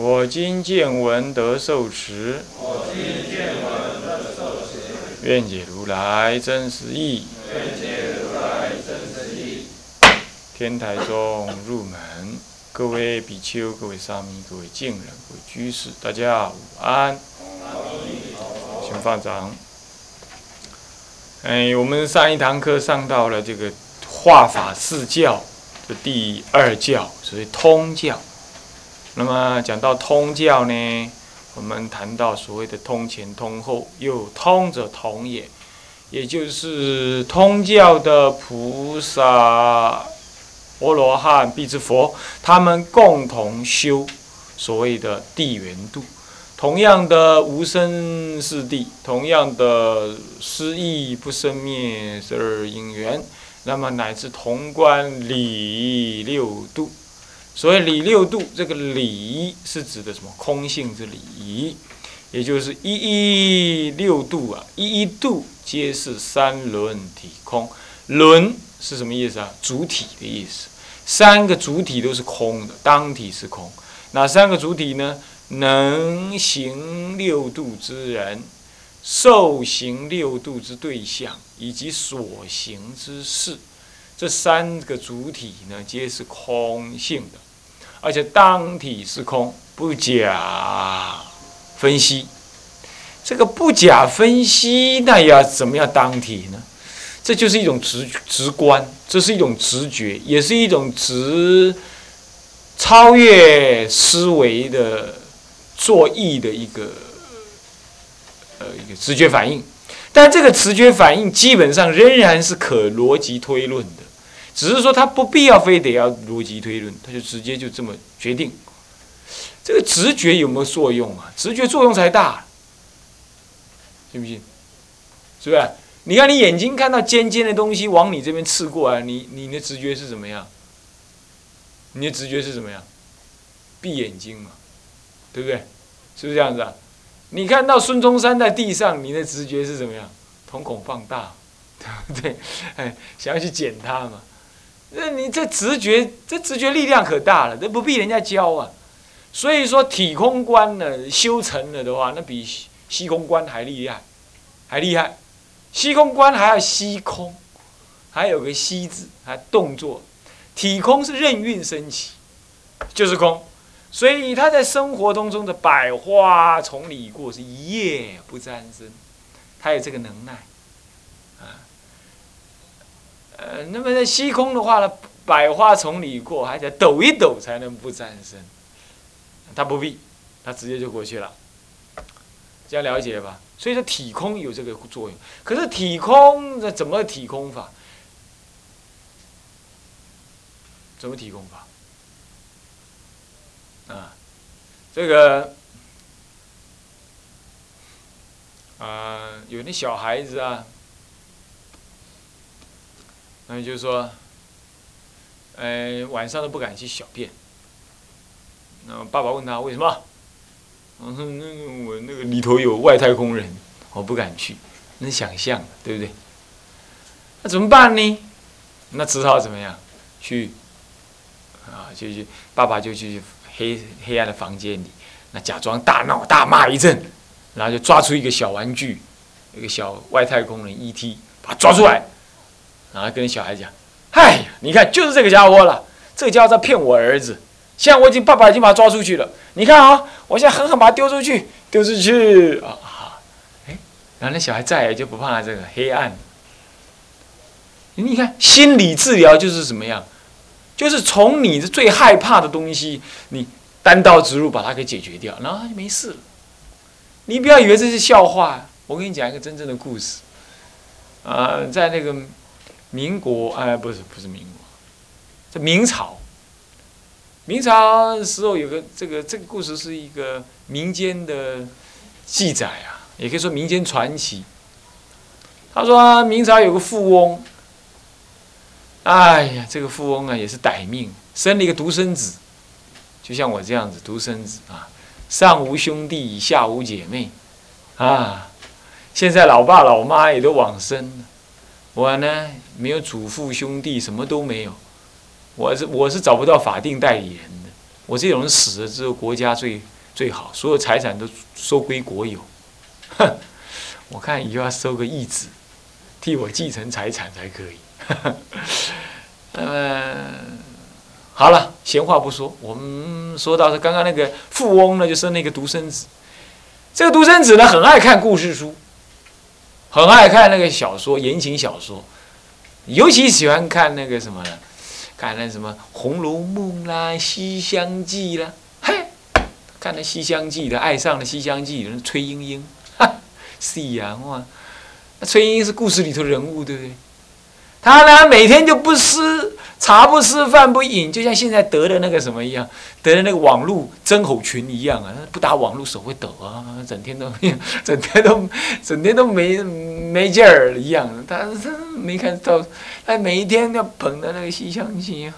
我今见闻得受持。我今见闻得受持愿解如来真实义。愿解如来真实义天台中入门，各位比丘、各位沙弥、各位敬人、各位居士，大家午安。请放掌。哎，我们上一堂课上到了这个化法四教的第二教，所谓通教。那么讲到通教呢，我们谈到所谓的通前通后，又通者同也，也就是通教的菩萨、阿罗汉、必之佛，他们共同修所谓的地缘度。同样的无生是地，同样的失意不生灭是二因缘，那么乃至同观理六度。所谓理六度，这个理是指的什么？空性之理，也就是一一六度啊，一一度皆是三轮体空。轮是什么意思啊？主体的意思。三个主体都是空的，当体是空。哪三个主体呢？能行六度之人，受行六度之对象，以及所行之事，这三个主体呢，皆是空性的。而且当体是空，不假分析。这个不假分析，那要怎么样当体呢？这就是一种直直观，这是一种直觉，也是一种直超越思维的作意的一个呃一个直觉反应。但这个直觉反应基本上仍然是可逻辑推论的。只是说他不必要非得要逻辑推论，他就直接就这么决定。这个直觉有没有作用啊？直觉作用才大，信不信？是不是？你看你眼睛看到尖尖的东西往你这边刺过来，你你的直觉是怎么样？你的直觉是怎么样？闭眼睛嘛，对不对？是不是这样子啊？你看到孙中山在地上，你的直觉是怎么样？瞳孔放大，对不对？哎，想要去捡他嘛？那你这直觉，这直觉力量可大了，这不必人家教啊。所以说体空观呢，修成了的话，那比虚空观还厉害，还厉害。虚空观还要虚空，还有个虚字，还动作。体空是任运升起，就是空。所以他在生活当中的百花丛里过，是一叶不沾身，他有这个能耐。啊呃，那么在虚空的话呢，百花丛里过，还得抖一抖才能不沾身。他不必，他直接就过去了。这样了解吧？所以说体空有这个作用。可是体空这怎么体空法？怎么体空法？啊，这个啊，有那小孩子啊。那就是说，呃，晚上都不敢去小便。那爸爸问他为什么？我说那个我那个里头有外太空人，我不敢去。能想象，对不对？那怎么办呢？那只好怎么样？去啊，就去爸爸就去黑黑暗的房间里，那假装大闹大骂一阵，然后就抓出一个小玩具，一个小外太空人 E.T.，把他抓出来。然后跟小孩讲：“哎呀，你看，就是这个家伙了。这个家伙在骗我儿子。现在我已经爸爸已经把他抓出去了。你看啊，我现在狠狠把他丢出去，丢出去 啊！哎，然后那小孩再也就不怕这个黑暗。你看，心理治疗就是怎么样？就是从你的最害怕的东西，你单刀直入把它给解决掉，然后他就没事了。你不要以为这是笑话，我跟你讲一个真正的故事。啊，在那个。”民国哎，不是不是民国，这明朝。明朝时候有个这个这个故事是一个民间的记载啊，也可以说民间传奇。他说明朝有个富翁，哎呀，这个富翁啊也是歹命，生了一个独生子，就像我这样子独生子啊，上无兄弟，下无姐妹，啊，现在老爸老妈也都往生。了，我呢没有祖父兄弟，什么都没有。我是我是找不到法定代理人的，我这种人死了之后，国家最最好，所有财产都收归国有。哼，我看以后要收个义子，替我继承财产才可以。那么好了，闲话不说，我们说到是刚刚那个富翁呢，就生那个独生子。这个独生子呢，很爱看故事书，很爱看那个小说言情小说，尤其喜欢看那个什么呢？看那什么《红楼梦》啦，《西厢记》啦，嘿，看那《西厢记》的，爱上了《西厢记》人崔莺莺，哈，是呀，哇，那崔莺莺是故事里头人物，对不对？他呢，每天就不吃茶不吃饭不饮，就像现在得的那个什么一样，得的那个网络真吼群一样啊，不打网络手会抖啊，整天都，整天都，整天都没没劲儿一样。他他没看到，他每一天要捧着那个西厢记，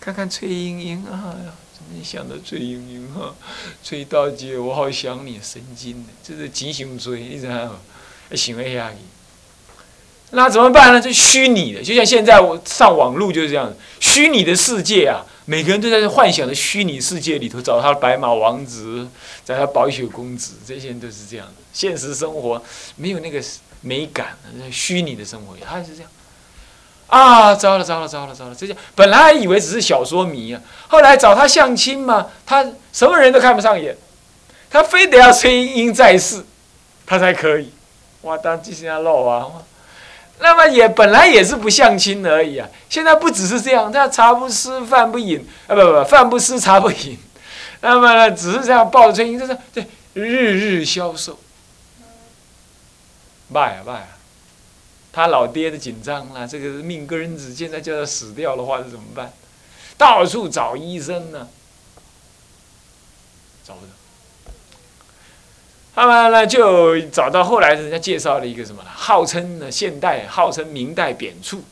看看崔莺莺啊，怎么想到崔莺莺哈？崔大姐，我好想你，神经的，这是急性追，你知道吗？想一下去。那怎么办呢？就虚拟的，就像现在我上网路就是这样虚拟的世界啊，每个人都在幻想的虚拟世界里头找他的白马王子，找他白雪公子，这些人都是这样的。现实生活没有那个美感，虚拟的生活他也是这样。啊，糟了糟了糟了糟了！这些本来还以为只是小说迷啊，后来找他相亲嘛，他什么人都看不上眼，他非得要崔莺莺在世，他才可以。哇，当这些老啊！那么也本来也是不相亲而已啊！现在不只是这样，他茶不思饭不饮啊，不不，饭不思茶不饮。那么，只是这样抱着春英就是对日日消瘦。卖啊卖啊！他老爹的紧张了，这个命根子现在叫他死掉的话，是怎么办？到处找医生呢，找不到。他们呢就找到后来人家介绍了一个什么呢？号称呢现代，号称明代扁处，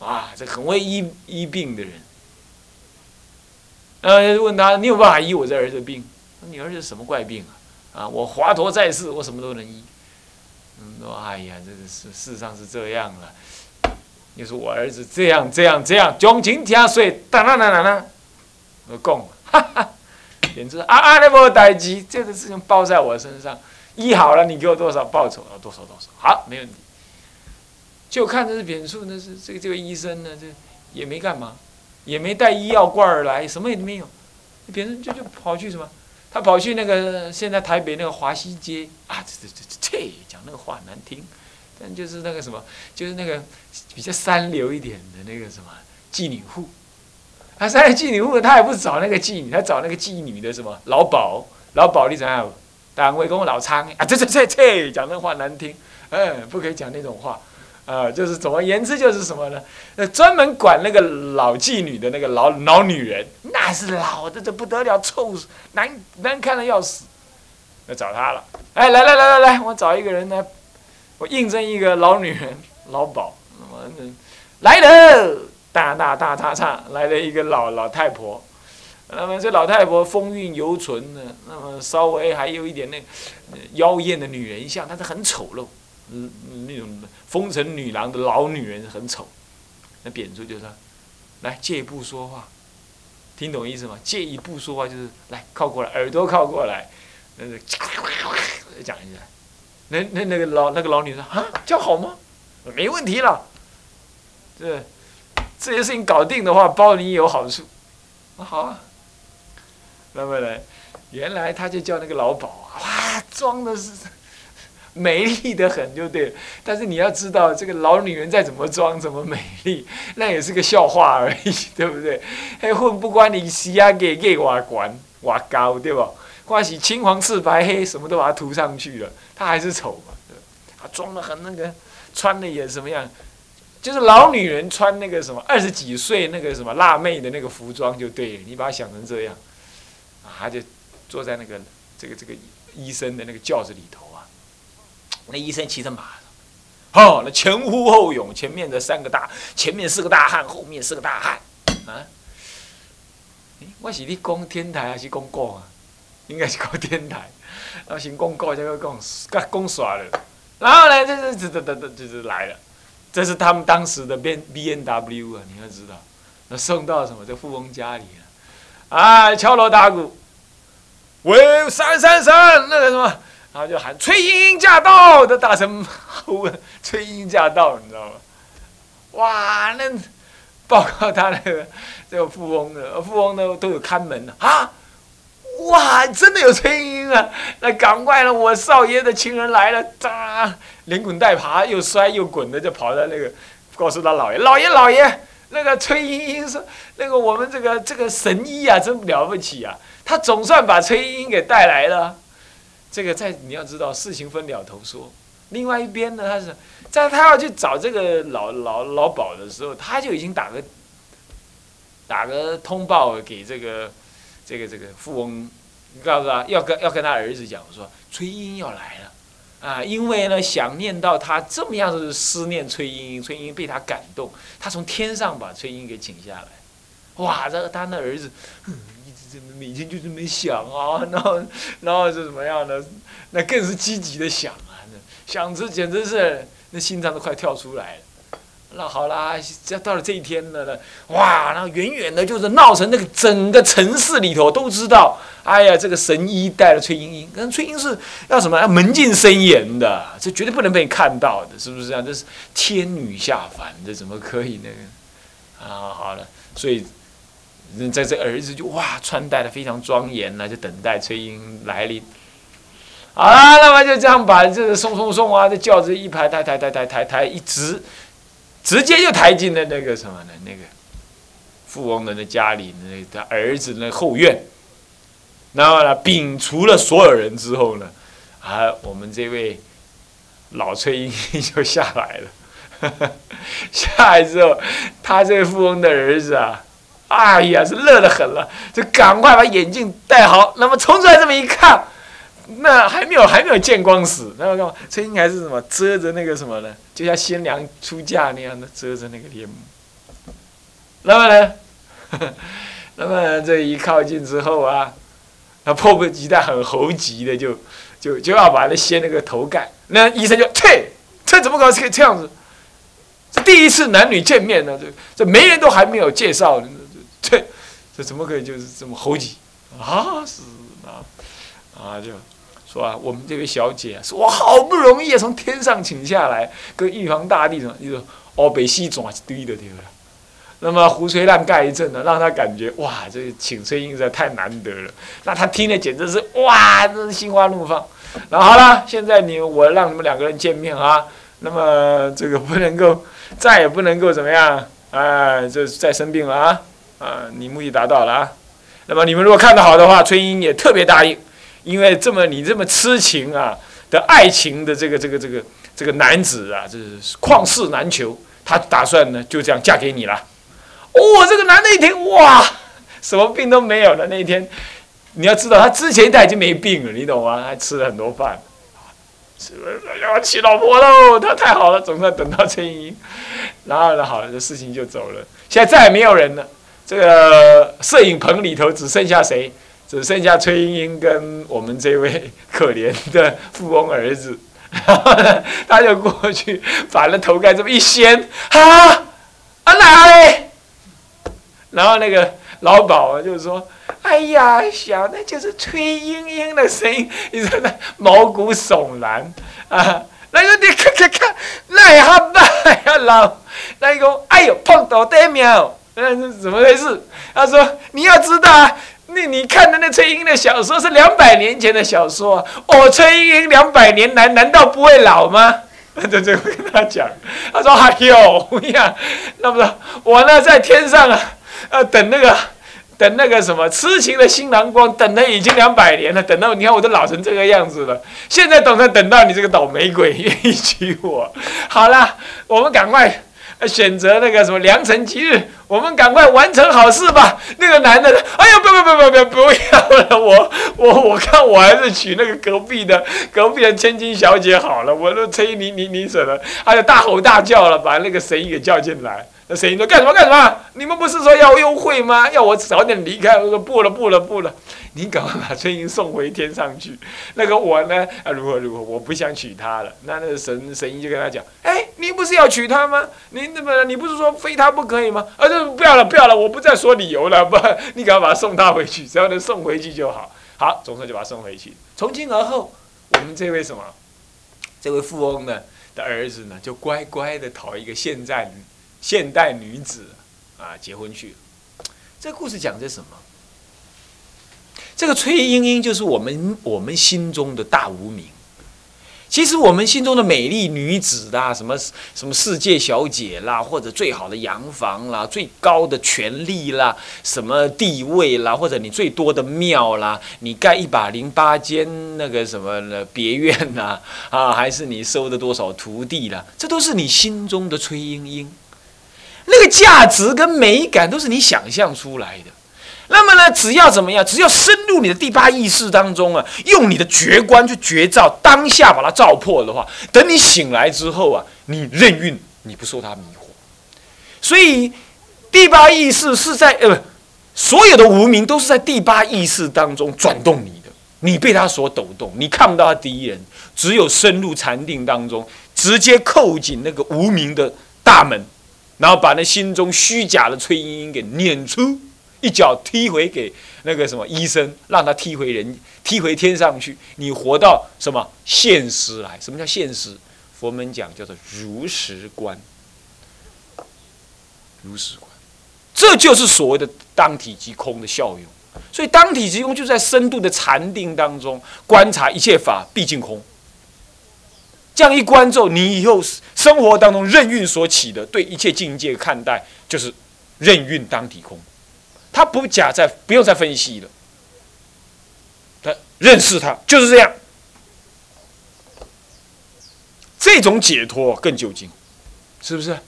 啊，这很会医医病的人。呃，问他你有办法医我这儿子的病？你儿子什么怪病啊？啊，我华佗在世，我什么都能医。嗯，说哎呀，这个是事实上是这样了。你说我儿子这样这样这样，穷尽天水，当当当当当，我讲，哈哈。简直啊啊！那么代志，这个事情包在我身上，医好了，你给我多少报酬？多少多少？好，没问题。就看这是扁处，那是这个这个医生呢，这也没干嘛，也没带医药罐儿来，什么也没有。扁处就就跑去什么？他跑去那个现在台北那个华西街啊，这这这这讲那个话难听，但就是那个什么，就是那个比较三流一点的那个什么妓女户。他三个妓女户，他也不是找那个妓女，他找那个妓女的什么老鸨，老鸨你怎样？单位跟我老昌啊，这这这这讲那话难听，嗯，不可以讲那种话，啊，就是总而言之就是什么呢？呃，专门管那个老妓女的那个老老女人，那是老的这不得了，臭死，难难看的要死，要找他了。哎，来来来来来，我找一个人呢，我应征一个老女人老鸨，那么来了。大大大大大来了一个老老太婆，那么这老太婆风韵犹存呢，那么稍微还有一点那妖艳的女人相，但是很丑陋，嗯，那种风尘女郎的老女人很丑。那扁处就说，来借一步说话，听懂意思吗？借一步说话就是来靠过来，耳朵靠过来，那个讲一下。那那那个老那个老女人啊，叫好吗？没问题了，这。这些事情搞定的话，包你有好处。好啊，那么呢，原来他就叫那个老鸨啊哇，装的是美丽的很，就对。但是你要知道，这个老女人再怎么装，怎么美丽，那也是个笑话而已，对不对？还混不管你西啊给给瓦管瓦高，对吧？关系青黄赤白黑，什么都把它涂上去了，他还是丑嘛。他装的很那个，穿的也什么样？就是老女人穿那个什么二十几岁那个什么辣妹的那个服装就对了，你把它想成这样，啊，她就坐在那个这个这个医生的那个轿子里头啊，那医生骑着马，哦，那前呼后拥，前面的三个大，前面四个大汉，后面四个大汉，啊，我是你讲天台还是讲讲啊？应该是讲天台，然后先讲讲，再讲讲，讲耍了，然后呢，就是这这这这就来了。这是他们当时的 B B N W 啊，你要知道，那送到什么这富翁家里了，啊，敲锣打鼓，喂，三三三，那个什么，然后就喊崔莺莺驾到，都大声呼问崔莺莺驾到，你知道吗？哇，那报告他那个这个富翁的，富翁呢都有看门的啊。哇，真的有崔莺莺啊！那赶快了，我少爷的情人来了，哒，连滚带爬，又摔又滚的就跑到那个，告诉他老爷，老爷老爷，那个崔莺莺说，那个我们这个这个神医啊，真了不起啊，他总算把崔莺莺给带来了。这个在你要知道，事情分两头说。另外一边呢，他是在他要去找这个老老老鸨的时候，他就已经打个打个通报给这个。这个这个富翁，告诉他要跟要跟他儿子讲说，崔莺莺要来了，啊，因为呢想念到他这么样子思念崔莺莺，崔莺莺被他感动，他从天上把崔莺给请下来，哇，这个他那儿子，一直这么每天就这么想啊，然后然后是怎么样呢？那更是积极的想啊，想着简直是那心脏都快跳出来了。那好啦，这到了这一天了呢，哇！然后远远的，就是闹成那个整个城市里头都知道，哎呀，这个神医带了崔莺莺，跟崔莺是要什么？要门禁森严的，这绝对不能被看到的，是不是这样？这是天女下凡，这怎么可以那个？啊，好了，所以在这儿子就哇，穿戴的非常庄严了，就等待崔莺来临。好了，那么就这样把这个送送送啊，这轿子一排抬抬抬抬抬抬一直。直接就抬进了那个什么呢？那个富翁的那家里，那他儿子那后院。然后呢，摒除了所有人之后呢，啊，我们这位老崔莺莺就下来了。下来之后，他这个富翁的儿子啊，哎呀，是乐得很了，就赶快把眼镜戴好，那么冲出来这么一看。那还没有还没有见光死，那个干嘛？这应该是什么？遮着那个什么呢？就像新娘出嫁那样的遮着那个帘幕。那么呢？那么这一靠近之后啊，他迫不及待、很猴急的就就就要把那掀那个头盖。那医生就切，这怎么搞？这这样子？这第一次男女见面呢，这这媒人都还没有介绍，这这怎么可以就是这么猴急啊？是啊啊就。说啊，我们这位小姐啊，是我好不容易从天上请下来，跟玉皇大帝什么，就说哦，北西转一堆的对了。那么胡吹乱盖一阵呢，让他感觉哇，这请崔莺实在太难得了。那他听了简直是哇，真是心花怒放。那好了，现在你我让你们两个人见面啊，那么这个不能够，再也不能够怎么样啊？这再生病了啊啊！你目的达到了啊。那么你们如果看得好的话，崔英也特别答应。因为这么你这么痴情啊的爱情的这个这个这个这个男子啊，这是旷世难求，他打算呢就这样嫁给你了。哦，这个男的一听哇，什么病都没有了。那一天，你要知道他之前他已经没病了，你懂吗？还吃了很多饭，是不是要娶老婆喽？他太好了，总算等到春莺。然后呢，好了，这事情就走了。现在再也没有人了，这个摄影棚里头只剩下谁？只剩下崔莺莺跟我们这位可怜的富翁儿子，然后呢，他就过去把那头盖这么一掀，啊，啊来，然后那个老鸨啊就说：“哎呀，小的就是崔莺莺的声音，你说那毛骨悚然啊，那个你看看看，那下办呀老，那个哎呦碰到对苗，那是怎么回事？他说你要知道啊。”那你看的那崔莺莺的小说是两百年前的小说，哦，崔莺莺两百年来难道不会老吗？就这会跟他讲，他说哎呦呀，那不是我呢在天上啊，呃等那个等那个什么痴情的新郎官，等了已经两百年了，等到你看我都老成这个样子了，现在总算等到你这个倒霉鬼愿意娶我，好了，我们赶快选择那个什么良辰吉日，我们赶快完成好事吧。那个男的，哎呀，不不不不不不要了，我我我看我还是娶那个隔壁的隔壁的千金小姐好了。我都催你你你舍得，哎呀，大吼大叫了，把那个神医给叫进来。那神医说干什么干什么？你们不是说要优惠吗？要我早点离开？我说不了不了不了。你赶快把春英送回天上去。那个我呢？啊，如何如何？我不想娶她了。那那个神神医就跟他讲：哎，你不是要娶她吗？你那么你不是说非她不可以吗？啊，就不要了，不要了，我不再说理由了。不，你赶快把她送她回去，只要能送回去就好。好，总算就把她送回去。从今而后，我们这位什么，这位富翁呢的儿子呢，就乖乖的讨一个现在现代女子啊结婚去了。这故事讲的什么？这个崔莺莺就是我们我们心中的大无名。其实我们心中的美丽女子啦，什么什么世界小姐啦，或者最好的洋房啦，最高的权力啦，什么地位啦，或者你最多的庙啦，你盖一百零八间那个什么别院呐，啊，还是你收的多少徒弟啦，这都是你心中的崔莺莺。那个价值跟美感都是你想象出来的。那么呢，只要怎么样，只要深入你的第八意识当中啊，用你的觉观去觉照当下，把它照破的话，等你醒来之后啊，你任运，你不受它迷惑。所以第八意识是在呃，所有的无名都是在第八意识当中转动你的，你被它所抖动，你看不到它第一人，只有深入禅定当中，直接扣紧那个无名的大门，然后把那心中虚假的崔莺莺给撵出。一脚踢回给那个什么医生，让他踢回人，踢回天上去。你活到什么现实来？什么叫现实？佛门讲叫做如实观，如实观，这就是所谓的当体即空的效用。所以当体即空就在深度的禅定当中观察一切法毕竟空。这样一观之后，你以后生活当中任运所起的对一切境界看待，就是任运当体空。他不假再不用再分析了，他认识他就是这样，这种解脱更究竟，是不是？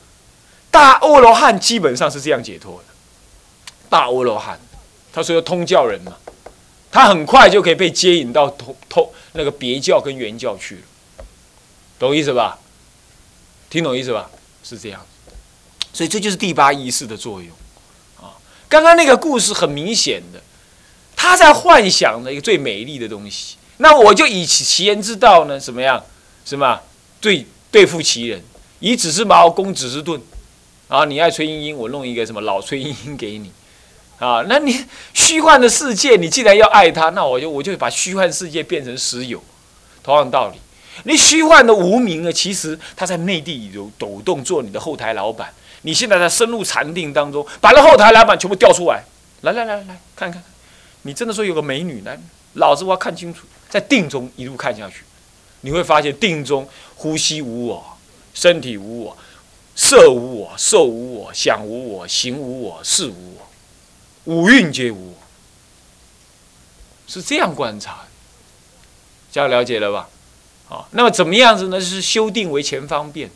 大阿罗汉基本上是这样解脱的。大阿罗汉，他说通教人嘛，他很快就可以被接引到通通那个别教跟原教去了，懂意思吧？听懂意思吧？是这样，所以这就是第八意识的作用。啊刚刚那个故事很明显的，他在幻想的一个最美丽的东西。那我就以其人之道呢，怎么样？什么对对付其人？以子之矛攻子之盾。啊，你爱崔莺莺，我弄一个什么老崔莺莺给你。啊，那你虚幻的世界，你既然要爱他，那我就我就把虚幻世界变成实有。同样道理，你虚幻的无名呢，其实他在内地有抖动，做你的后台老板。你现在在深入禅定当中，把那后台老板全部调出来，来来来来看看，你真的说有个美女来，老子我要看清楚，在定中一路看下去，你会发现定中呼吸无我，身体无我，色无我，受无我，想无我，行无我，事无我，五蕴皆无我，是这样观察，这样了解了吧？啊，那么怎么样子呢？就是修定为前方便。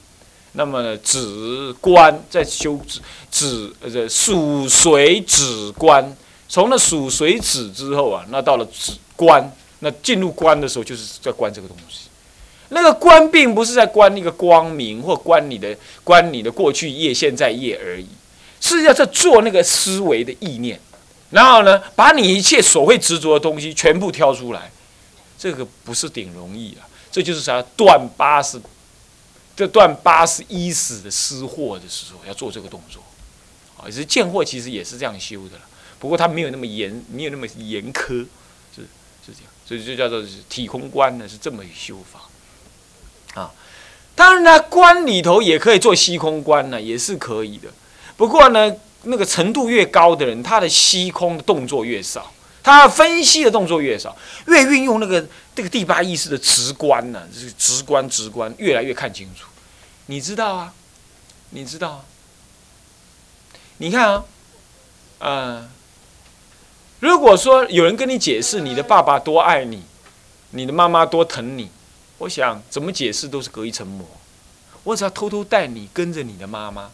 那么呢，止观在修止止呃属随止观，从那属随止之后啊，那到了止观，那进入观的时候，就是在观这个东西。那个观并不是在观那个光明，或观你的观你的过去业、现在业而已，是要在做那个思维的意念，然后呢，把你一切所谓执着的东西全部挑出来，这个不是顶容易啊，这就是啥断八十。这断八十一死的失货的时候，要做这个动作，啊，也是见货，其实也是这样修的了。不过他没有那么严，没有那么严苛，是是这样，所以就叫做体空观呢，是这么修法。啊，当然呢，观里头也可以做虚空观呢，也是可以的。不过呢，那个程度越高的人，他的虚空的动作越少，他分析的动作越少，越运用那个。这个第八意识的直观呢，是直观直观，越来越看清楚。你知道啊？你知道啊？你看啊，嗯，如果说有人跟你解释你的爸爸多爱你，你的妈妈多疼你，我想怎么解释都是隔一层膜。我只要偷偷带你跟着你的妈妈，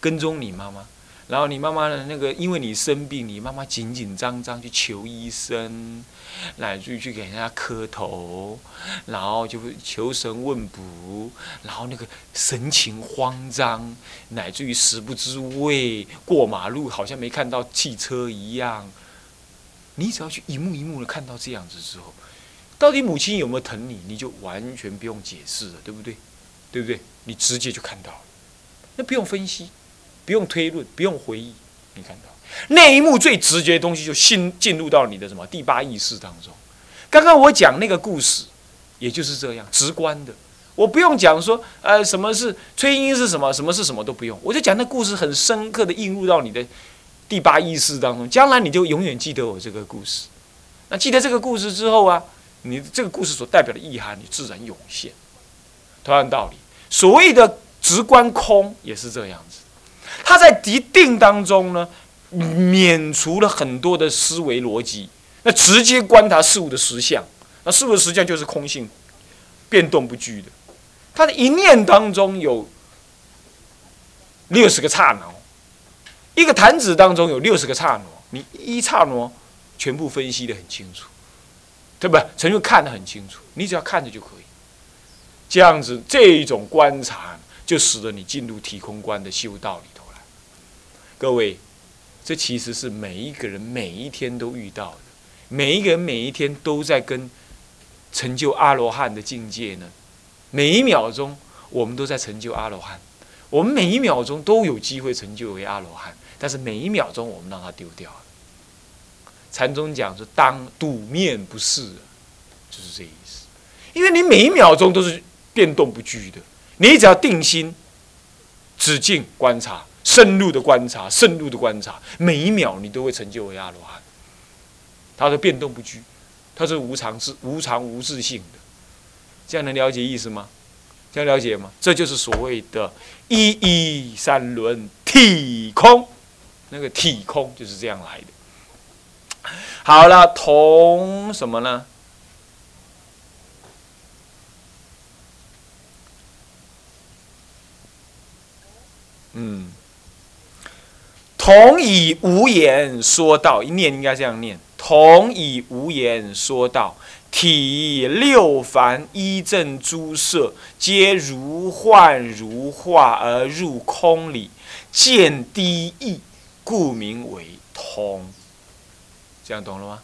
跟踪你妈妈。然后你妈妈的？那个因为你生病，你妈妈紧紧张张去求医生，乃至于去给人家磕头，然后就求神问卜，然后那个神情慌张，乃至于食不知味，过马路好像没看到汽车一样。你只要去一幕一幕的看到这样子之后，到底母亲有没有疼你，你就完全不用解释了，对不对？对不对？你直接就看到了，那不用分析。不用推论，不用回忆，你看到那一幕最直觉的东西就进进入到你的什么第八意识当中。刚刚我讲那个故事，也就是这样直观的，我不用讲说，呃，什么是吹音是什么，什么是什么都不用，我就讲那故事很深刻的映入到你的第八意识当中，将来你就永远记得我这个故事。那记得这个故事之后啊，你这个故事所代表的意涵，你自然涌现。同样道理，所谓的直观空也是这样子。他在一定当中呢，免除了很多的思维逻辑，那直接观察事物的实相，那事物的实相就是空性，变动不居的。他的一念当中有六十个刹那，一个坛子当中有六十个刹那，你一刹那全部分析的很清楚，对不对？陈就看得很清楚，你只要看着就可以。这样子，这一种观察就使得你进入体空观的修道里。各位，这其实是每一个人每一天都遇到的，每一个人每一天都在跟成就阿罗汉的境界呢。每一秒钟，我们都在成就阿罗汉，我们每一秒钟都有机会成就为阿罗汉，但是每一秒钟我们让它丢掉了。禅宗讲说，当赌面不是，就是这意思。因为你每一秒钟都是变动不居的，你只要定心，止境观察。深入的观察，深入的观察，每一秒你都会成就为阿罗汉。他的变动不居，他是无常自无常无自性的。这样能了解意思吗？这样了解吗？这就是所谓的“一一三轮体空”，那个体空就是这样来的。好了，同什么呢？嗯。同以无言说道，一念应该这样念：同以无言说道，体六凡一正诸色，皆如幻如化而入空里，见低意，故名为通。这样懂了吗？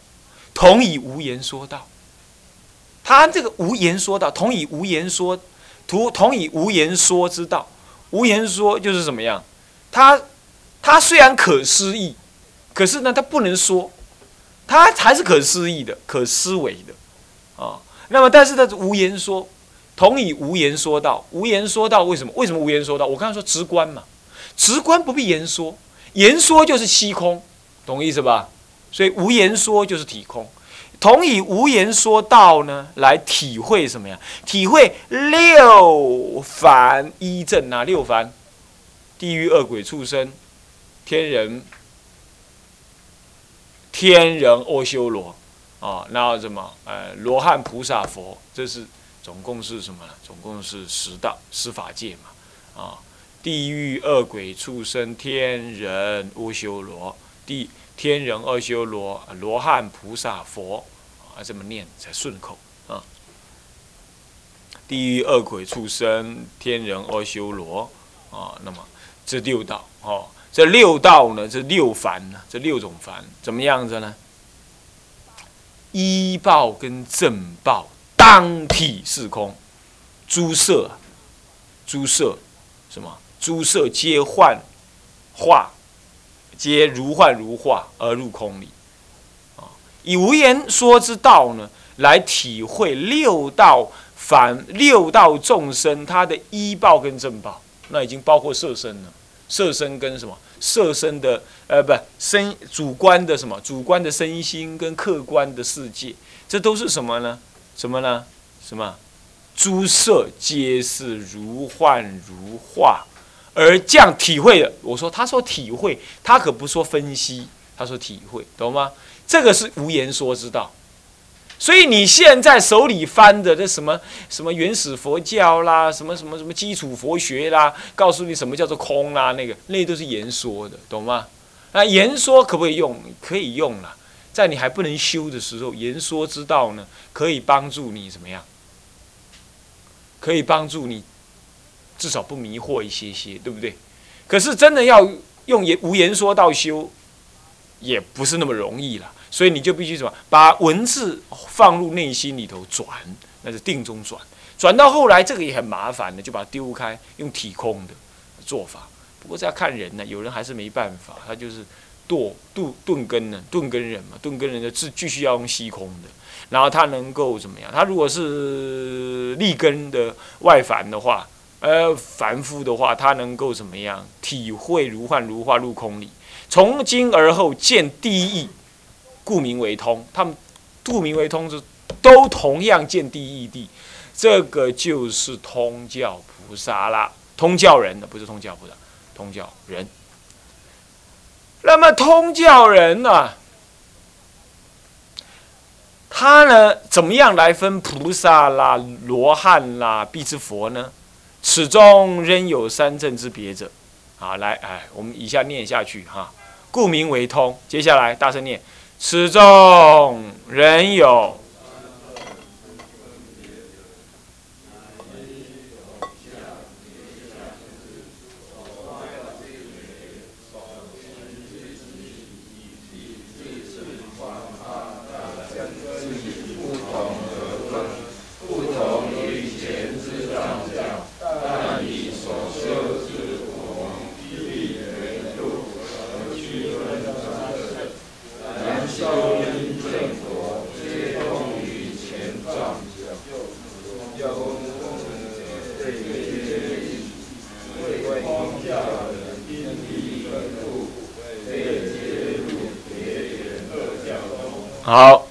同以无言说道，他这个无言说道，同以无言说，同同以无言说之道，无言说就是怎么样？他。他虽然可思议，可是呢，他不能说，他还是可思议的、可思维的，啊。那么，但是他无言说，同以无言说道，无言说道为什么？为什么无言说道？我刚才说直观嘛，直观不必言说，言说就是虚空，懂意思吧？所以无言说就是体空，同以无言说道呢，来体会什么呀？体会六凡一正啊，六凡，地狱恶鬼畜生。天人，天人阿修罗，啊，那什么，呃，罗汉菩萨佛，这是总共是什么呢？总共是十道十法界嘛，啊，地狱恶鬼畜生，天人阿修罗，地天人阿修罗，罗汉菩萨佛，啊，这么念才顺口啊。地狱恶鬼畜生，天人阿修罗，啊，那么这六道，哦。这六道呢？这六凡呢？这六种凡怎么样子呢？依报跟正报当体是空，诸色，诸色什么？诸色皆幻化，皆如幻如化而入空里。啊，以无言说之道呢，来体会六道凡六道众生他的依报跟正报，那已经包括色身了。色身跟什么？色身的呃，不身主观的什么？主观的身心跟客观的世界，这都是什么呢？什么呢？什么？诸色皆是如幻如化，而这样体会的。我说，他说体会，他可不说分析，他说体会，懂吗？这个是无言说之道。所以你现在手里翻的这什么什么原始佛教啦，什么什么什么基础佛学啦，告诉你什么叫做空啦，那个那都是言说的，懂吗？那言说可不可以用？可以用啦，在你还不能修的时候，言说之道呢，可以帮助你怎么样？可以帮助你，至少不迷惑一些些，对不对？可是真的要用言无言说道修，也不是那么容易了。所以你就必须什么，把文字放入内心里头转，那是定中转。转到后来，这个也很麻烦的，就把它丢开，用体空的做法。不过这要看人呢，有人还是没办法，他就是堕顿顿根呢，顿根人嘛，顿根人的自继续要用虚空的。然后他能够怎么样？他如果是立根的外凡的话，呃，凡夫的话，他能够怎么样？体会如幻如化入空里，从今而后见第一义。故名为通，他们故名为通是都同样见第一地，这个就是通教菩萨啦，通教人的不是通教菩萨，通教人。那么通教人呢，他呢怎么样来分菩萨啦、罗汉啦、必之佛呢？此中仍有三正之别者。好，来，哎，我们以下念下去哈。故名为通，接下来大声念。此中人有。好，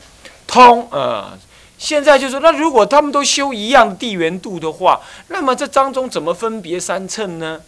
通呃，现在就是，那如果他们都修一样地缘度的话，那么这当中怎么分别三乘呢？